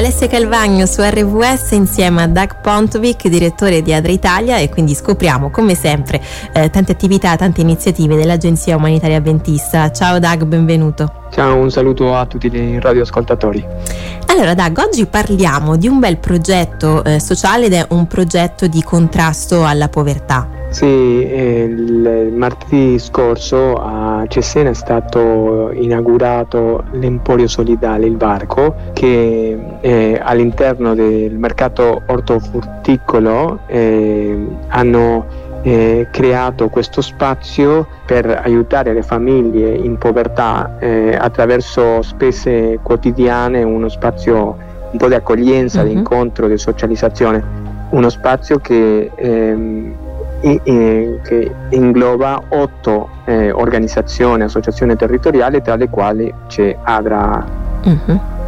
Alessia Calvagno su RVS insieme a Doug Pontovic, direttore di Adra Italia e quindi scopriamo come sempre eh, tante attività, tante iniziative dell'Agenzia Umanitaria Adventista. Ciao Doug, benvenuto. Ciao, un saluto a tutti i radioascoltatori. Allora Dag, oggi parliamo di un bel progetto eh, sociale ed è un progetto di contrasto alla povertà. Sì, eh, il martedì scorso a Cesena è stato inaugurato l'Emporio Solidale, il Varco, che eh, all'interno del mercato ortofrutticolo eh, hanno eh, creato questo spazio per aiutare le famiglie in povertà eh, attraverso spese quotidiane, uno spazio un po' di accoglienza, mm-hmm. di incontro, di socializzazione, uno spazio che, ehm, che ingloba otto eh, organizzazioni, associazioni territoriali, tra le quali c'è ADRA. Mm-hmm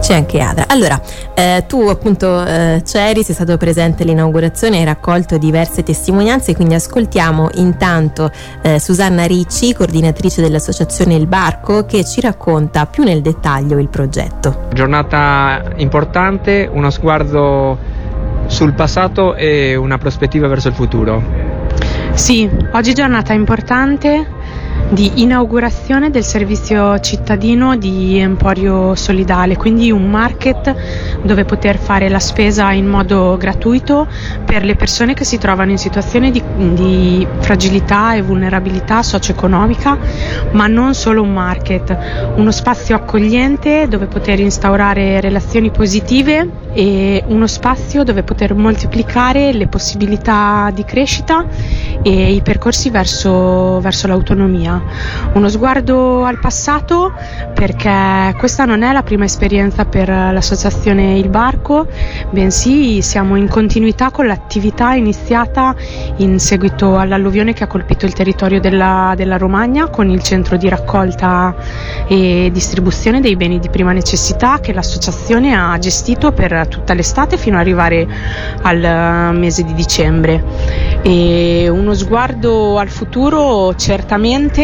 c'è anche Adra. Allora, eh, tu appunto eh, c'eri, sei stato presente all'inaugurazione, hai raccolto diverse testimonianze, quindi ascoltiamo intanto eh, Susanna Ricci, coordinatrice dell'associazione Il Barco, che ci racconta più nel dettaglio il progetto. Giornata importante, uno sguardo sul passato e una prospettiva verso il futuro. Sì, oggi giornata importante di inaugurazione del servizio cittadino di Emporio Solidale, quindi un market dove poter fare la spesa in modo gratuito per le persone che si trovano in situazioni di, di fragilità e vulnerabilità socio-economica, ma non solo un market, uno spazio accogliente dove poter instaurare relazioni positive e uno spazio dove poter moltiplicare le possibilità di crescita e i percorsi verso, verso l'autonomia uno sguardo al passato perché questa non è la prima esperienza per l'associazione Il Barco, bensì siamo in continuità con l'attività iniziata in seguito all'alluvione che ha colpito il territorio della, della Romagna con il centro di raccolta e distribuzione dei beni di prima necessità che l'associazione ha gestito per tutta l'estate fino ad arrivare al mese di dicembre. E uno sguardo al futuro certamente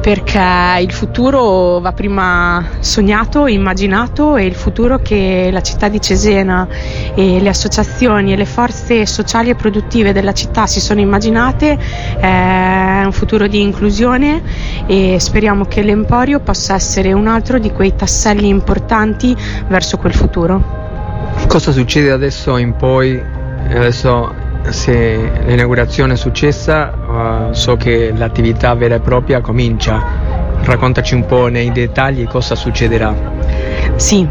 perché il futuro va prima sognato, immaginato e il futuro che la città di Cesena e le associazioni e le forze sociali e produttive della città si sono immaginate è un futuro di inclusione e speriamo che l'Emporio possa essere un altro di quei tasselli importanti verso quel futuro. Cosa succede adesso in poi? Adesso se l'inaugurazione è successa uh, so che l'attività vera e propria comincia. Raccontaci un po' nei dettagli cosa succederà. Sì,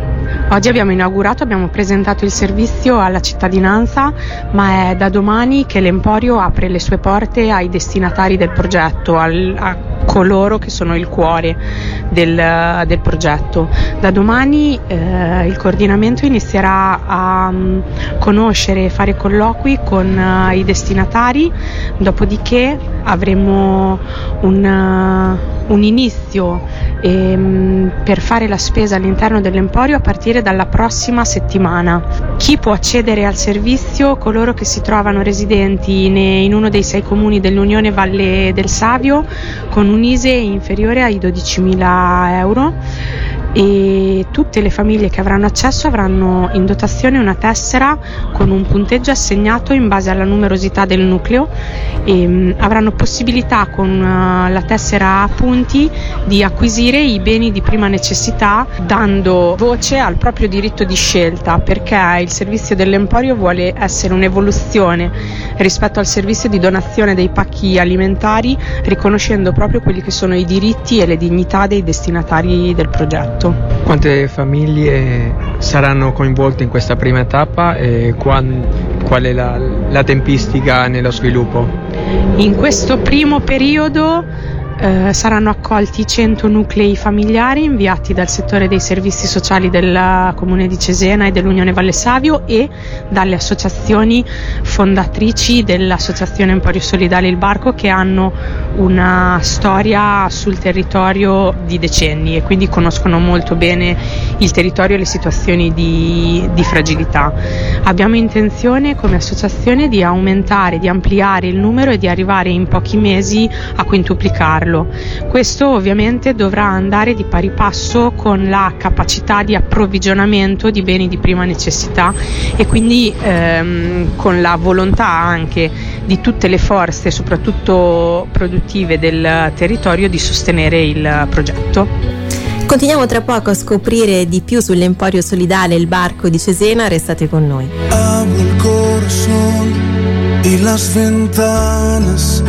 Oggi abbiamo inaugurato, abbiamo presentato il servizio alla cittadinanza, ma è da domani che l'Emporio apre le sue porte ai destinatari del progetto, al, a coloro che sono il cuore del, del progetto. Da domani eh, il coordinamento inizierà a um, conoscere e fare colloqui con uh, i destinatari, dopodiché avremo un, uh, un inizio ehm, per fare la spesa all'interno dell'Emporio a partire dalla prossima settimana. Chi può accedere al servizio? Coloro che si trovano residenti in uno dei sei comuni dell'Unione Valle del Savio con un ISE inferiore ai 12.000 euro e tutte le famiglie che avranno accesso avranno in dotazione una tessera con un punteggio assegnato in base alla numerosità del nucleo. E um, avranno possibilità con uh, la tessera a punti di acquisire i beni di prima necessità dando voce al proprio diritto di scelta perché il servizio dell'Emporio vuole essere un'evoluzione rispetto al servizio di donazione dei pacchi alimentari riconoscendo proprio quelli che sono i diritti e le dignità dei destinatari del progetto progetto. Quante famiglie saranno coinvolte in questa prima tappa e qual, è la, la tempistica nello sviluppo? In questo primo periodo eh, saranno accolti 100 nuclei familiari inviati dal settore dei servizi sociali del Comune di Cesena e dell'Unione Valle Savio e dalle associazioni fondatrici dell'Associazione Emporio Solidale Il Barco che hanno una storia sul territorio di decenni e quindi conoscono molto bene il territorio e le situazioni di, di fragilità. Abbiamo intenzione come associazione di aumentare, di ampliare il numero e di arrivare in pochi mesi a quintuplicarlo farlo. Questo ovviamente dovrà andare di pari passo con la capacità di approvvigionamento di beni di prima necessità e quindi ehm, con la volontà anche di tutte le forze, soprattutto produttive del territorio, di sostenere il progetto. Continuiamo tra poco a scoprire di più sull'Emporio Solidale il barco di Cesena, restate con noi. Abro el corazón y las ventanas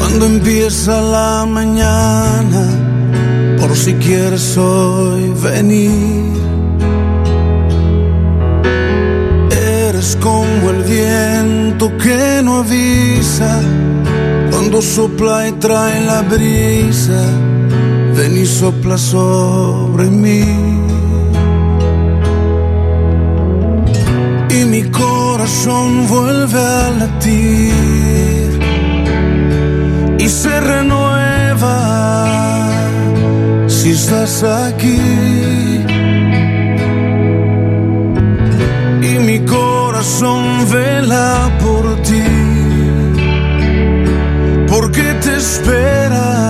cuando empieza la mañana, por si quieres hoy venir. Eres como el viento que no avisa cuando sopla y trae la brisa ven y sopla sobre mí. Y mi corazón vuelve a latir se renueva si estás aquí. Y mi corazón vela por ti, porque te espera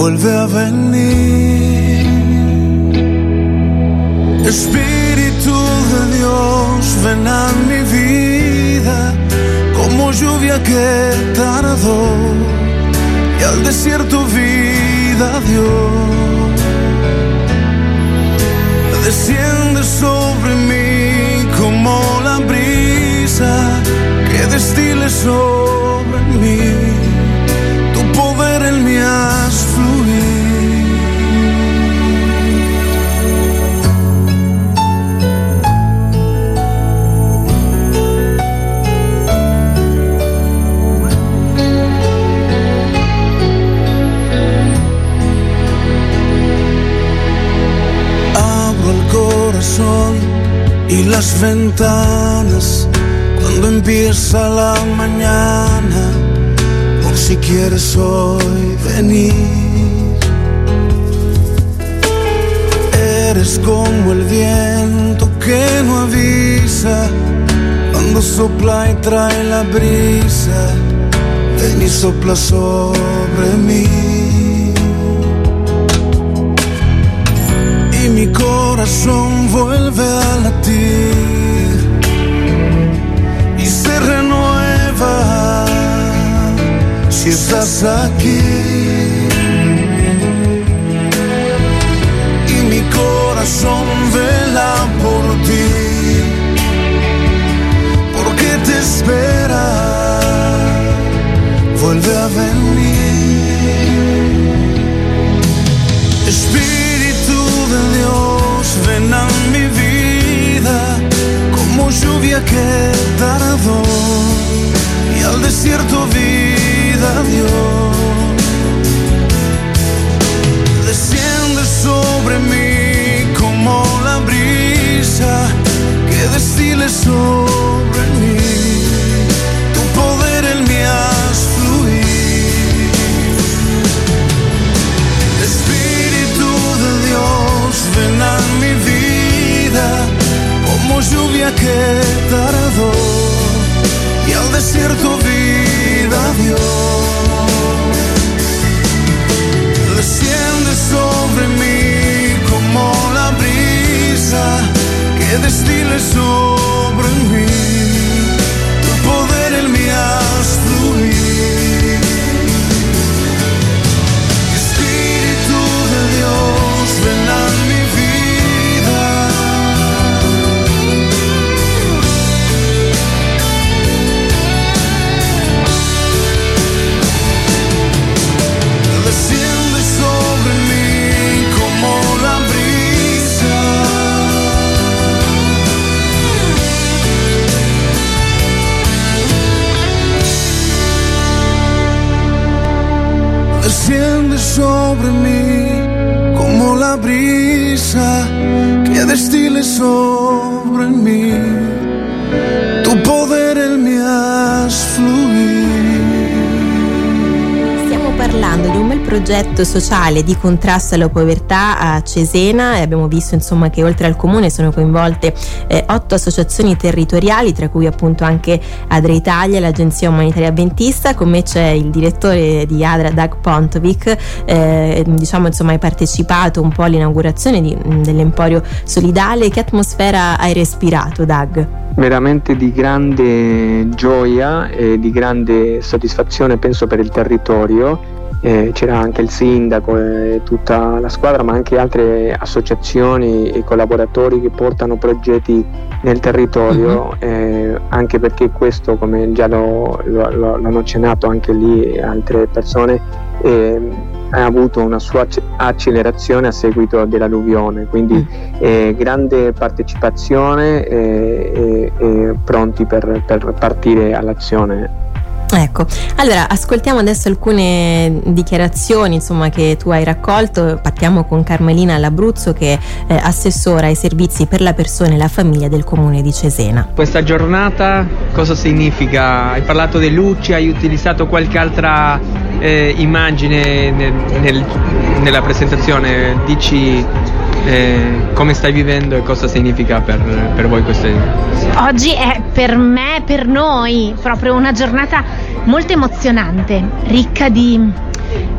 vuelve a venir. Espíritu de Dios, ven lluvia que tardó y al desierto vida dio. Desciende sobre mí como la brisa que destile sobre mí. Tu poder en mi y las ventanas cuando empieza la mañana, por si quieres hoy venir. Eres como el viento que no avisa cuando sopla y trae la brisa, ven y sopla sobre mí. Corazón vuelve a latir y se renueva si estás aquí. Y mi corazón vela por ti, porque te espera, vuelve a venir. ven lluvia que tardó y al desierto vida dio. Desciende sobre mí como la brisa que destile sobre desciende sobre mí como la brisa que destile sobre mí. Un bel progetto sociale di contrasto alla povertà a Cesena e abbiamo visto insomma che oltre al comune sono coinvolte eh, otto associazioni territoriali tra cui appunto anche Adre Italia, l'agenzia umanitaria avventista, con me c'è il direttore di Adra Doug Pontovic, eh, diciamo insomma hai partecipato un po' all'inaugurazione di, dell'Emporio Solidale, che atmosfera hai respirato Doug? veramente di grande gioia e di grande soddisfazione penso per il territorio eh, c'era anche il sindaco e tutta la squadra, ma anche altre associazioni e collaboratori che portano progetti nel territorio, uh-huh. eh, anche perché questo, come già lo, lo, lo, l'hanno accennato anche lì altre persone, eh, ha avuto una sua accelerazione a seguito dell'alluvione, quindi mm. eh, grande partecipazione e, e pronti per, per partire all'azione Ecco, allora ascoltiamo adesso alcune dichiarazioni insomma, che tu hai raccolto. Partiamo con Carmelina L'Abruzzo che è assessora ai servizi per la persona e la famiglia del comune di Cesena. Questa giornata cosa significa? Hai parlato di luci, hai utilizzato qualche altra eh, immagine nel, nel, nella presentazione? Dici eh, come stai vivendo e cosa significa per, per voi queste... Oggi è per me, per noi, proprio una giornata molto emozionante, ricca di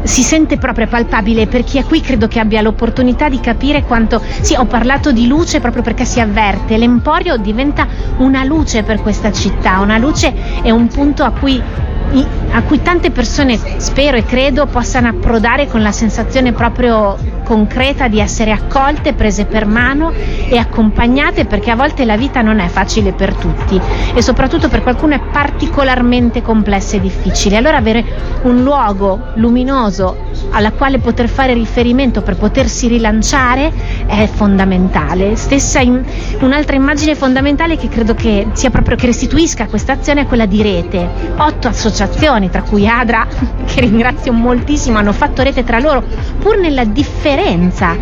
si sente proprio palpabile per chi è qui credo che abbia l'opportunità di capire quanto sì ho parlato di luce proprio perché si avverte l'Emporio diventa una luce per questa città una luce è un punto a cui a cui tante persone spero e credo possano approdare con la sensazione proprio concreta di essere accolte, prese per mano e accompagnate perché a volte la vita non è facile per tutti e soprattutto per qualcuno è particolarmente complessa e difficile. Allora avere un luogo luminoso alla quale poter fare riferimento per potersi rilanciare è fondamentale. Stessa in, un'altra immagine fondamentale che credo che sia proprio che restituisca questa azione è quella di rete. Otto associazioni, tra cui Adra, che ringrazio moltissimo, hanno fatto rete tra loro, pur nella differenza,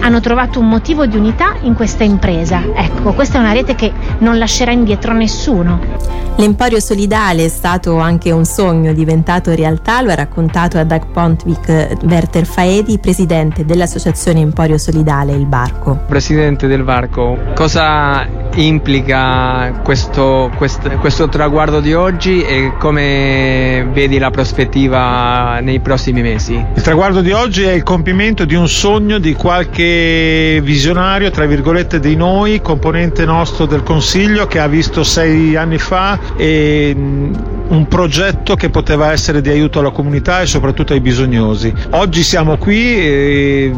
hanno trovato un motivo di unità in questa impresa. Ecco, questa è una rete che non lascerà indietro nessuno. L'Emporio Solidale è stato anche un sogno diventato realtà, lo ha raccontato a Doug Pontwick Werther Faedi, presidente dell'associazione Emporio Solidale Il Barco. Presidente del Barco, cosa implica questo, questo, questo traguardo di oggi e come vedi la prospettiva nei prossimi mesi? Il traguardo di oggi è il compimento di un sogno di qualche visionario, tra virgolette, di noi, componente nostro del Consiglio, che ha visto sei anni fa e, un progetto che poteva essere di aiuto alla comunità e soprattutto ai bisognosi. Oggi siamo qui eh,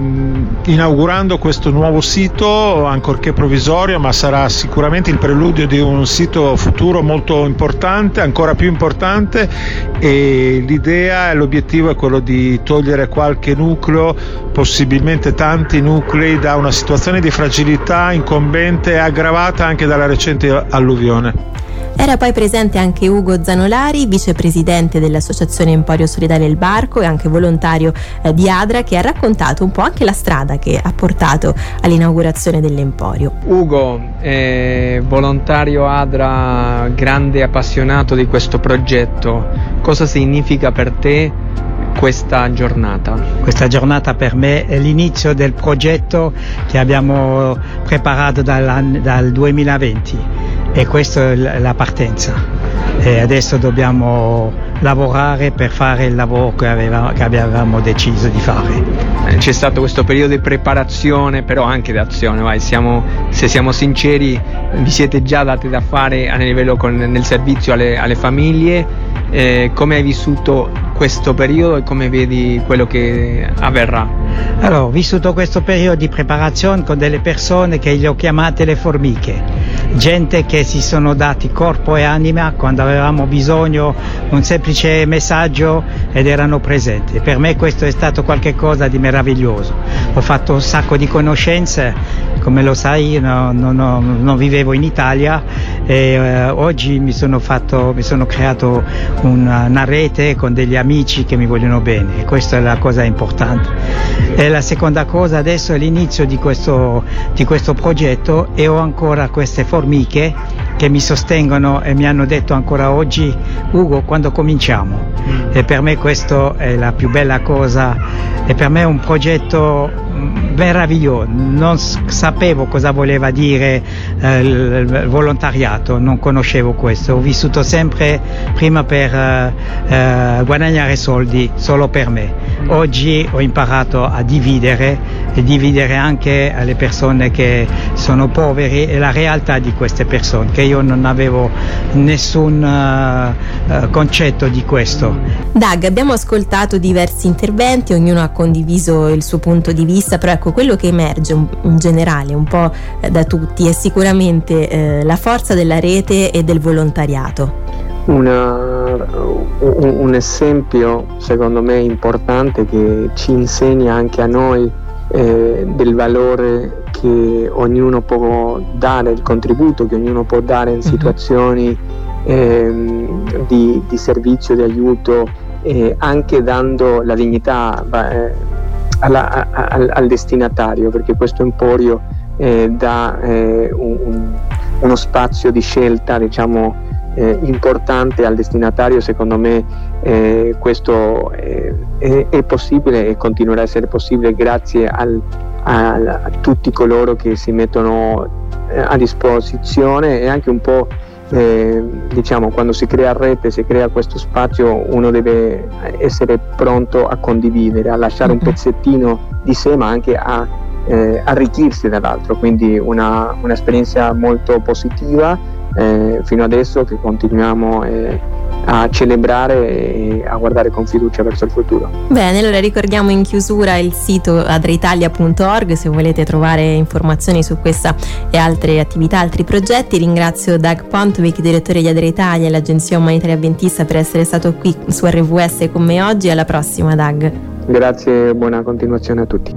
inaugurando questo nuovo sito, ancorché provvisorio, ma sarà sicuramente il preludio di un sito futuro molto importante, ancora più importante e l'idea e l'obiettivo è quello di togliere qualche nucleo, possibilmente tanti nuclei, da una situazione di fragilità incombente e aggravata anche dalla recente alluvione. Era poi presente anche Ugo Zanolari, vicepresidente dell'Associazione Emporio Solidale Il Barco e anche volontario eh, di Adra, che ha raccontato un po' anche la strada che ha portato all'inaugurazione dell'Emporio. Ugo, eh, volontario Adra, grande appassionato di questo progetto, cosa significa per te questa giornata? Questa giornata per me è l'inizio del progetto che abbiamo preparato dal, dal 2020 e questa è la partenza. E adesso dobbiamo lavorare per fare il lavoro che avevamo, che avevamo deciso di fare. Eh, c'è stato questo periodo di preparazione, però anche di azione, vai, siamo, se siamo sinceri, vi siete già dati da fare a livello con, nel servizio alle, alle famiglie. Eh, come hai vissuto questo periodo e come vedi quello che avverrà? Allora, ho vissuto questo periodo di preparazione con delle persone che le ho chiamate le formiche gente che si sono dati corpo e anima quando avevamo bisogno un semplice messaggio ed erano presenti. Per me questo è stato qualcosa di meraviglioso. Ho fatto un sacco di conoscenze, come lo sai no, no, no, non vivevo in Italia e eh, oggi mi sono, fatto, mi sono creato una, una, rete con degli amici che mi vogliono bene e questa è la cosa importante. E la seconda cosa adesso è l'inizio di questo, di questo progetto e ho ancora queste formiche che mi sostengono e mi hanno detto ancora oggi Ugo quando cominciamo mm. e per me questo è la più bella cosa e per me è un progetto mm, meraviglioso, non sapevo cosa voleva dire eh, il volontariato, non conoscevo questo, ho vissuto sempre prima per eh, eh, guadagnare soldi solo per me. Oggi ho imparato a dividere e dividere anche alle persone che sono poveri e la realtà di queste persone, che io non avevo nessun uh, concetto di questo. Dag, abbiamo ascoltato diversi interventi, ognuno ha condiviso il suo punto di vista, però ecco quello che emerge in generale un po' da tutti è sicuramente eh, la forza della rete e del volontariato. Una, un, un, esempio secondo me importante che ci insegna anche a noi eh, del valore che ognuno può dare, il contributo che ognuno può dare in mhm. situazioni eh, di, di, servizio, di aiuto, eh, anche dando la dignità eh, alla, al, al, destinatario, perché questo emporio eh, dà eh, un, uno spazio di scelta diciamo, eh, importante al destinatario, secondo me eh, questo è, è, è, possibile e continuerà a essere possibile grazie al, a, a, tutti coloro che si mettono eh, a disposizione e anche un po' eh, diciamo quando si crea rete, si crea questo spazio uno deve essere pronto a condividere, a lasciare un pezzettino di sé ma anche a eh, arricchirsi dall'altro, quindi una, un'esperienza molto positiva eh, fino adesso che continuiamo eh, a celebrare e a guardare con fiducia verso il futuro. Bene, allora ricordiamo in chiusura il sito adreitalia.org se volete trovare informazioni su questa e altre attività, altri progetti. Ringrazio Doug Pontwick, direttore di Adreitalia e l'Agenzia Umanitaria Adventista per essere stato qui su RVS con me oggi. Alla prossima Doug. Grazie e buona continuazione a tutti.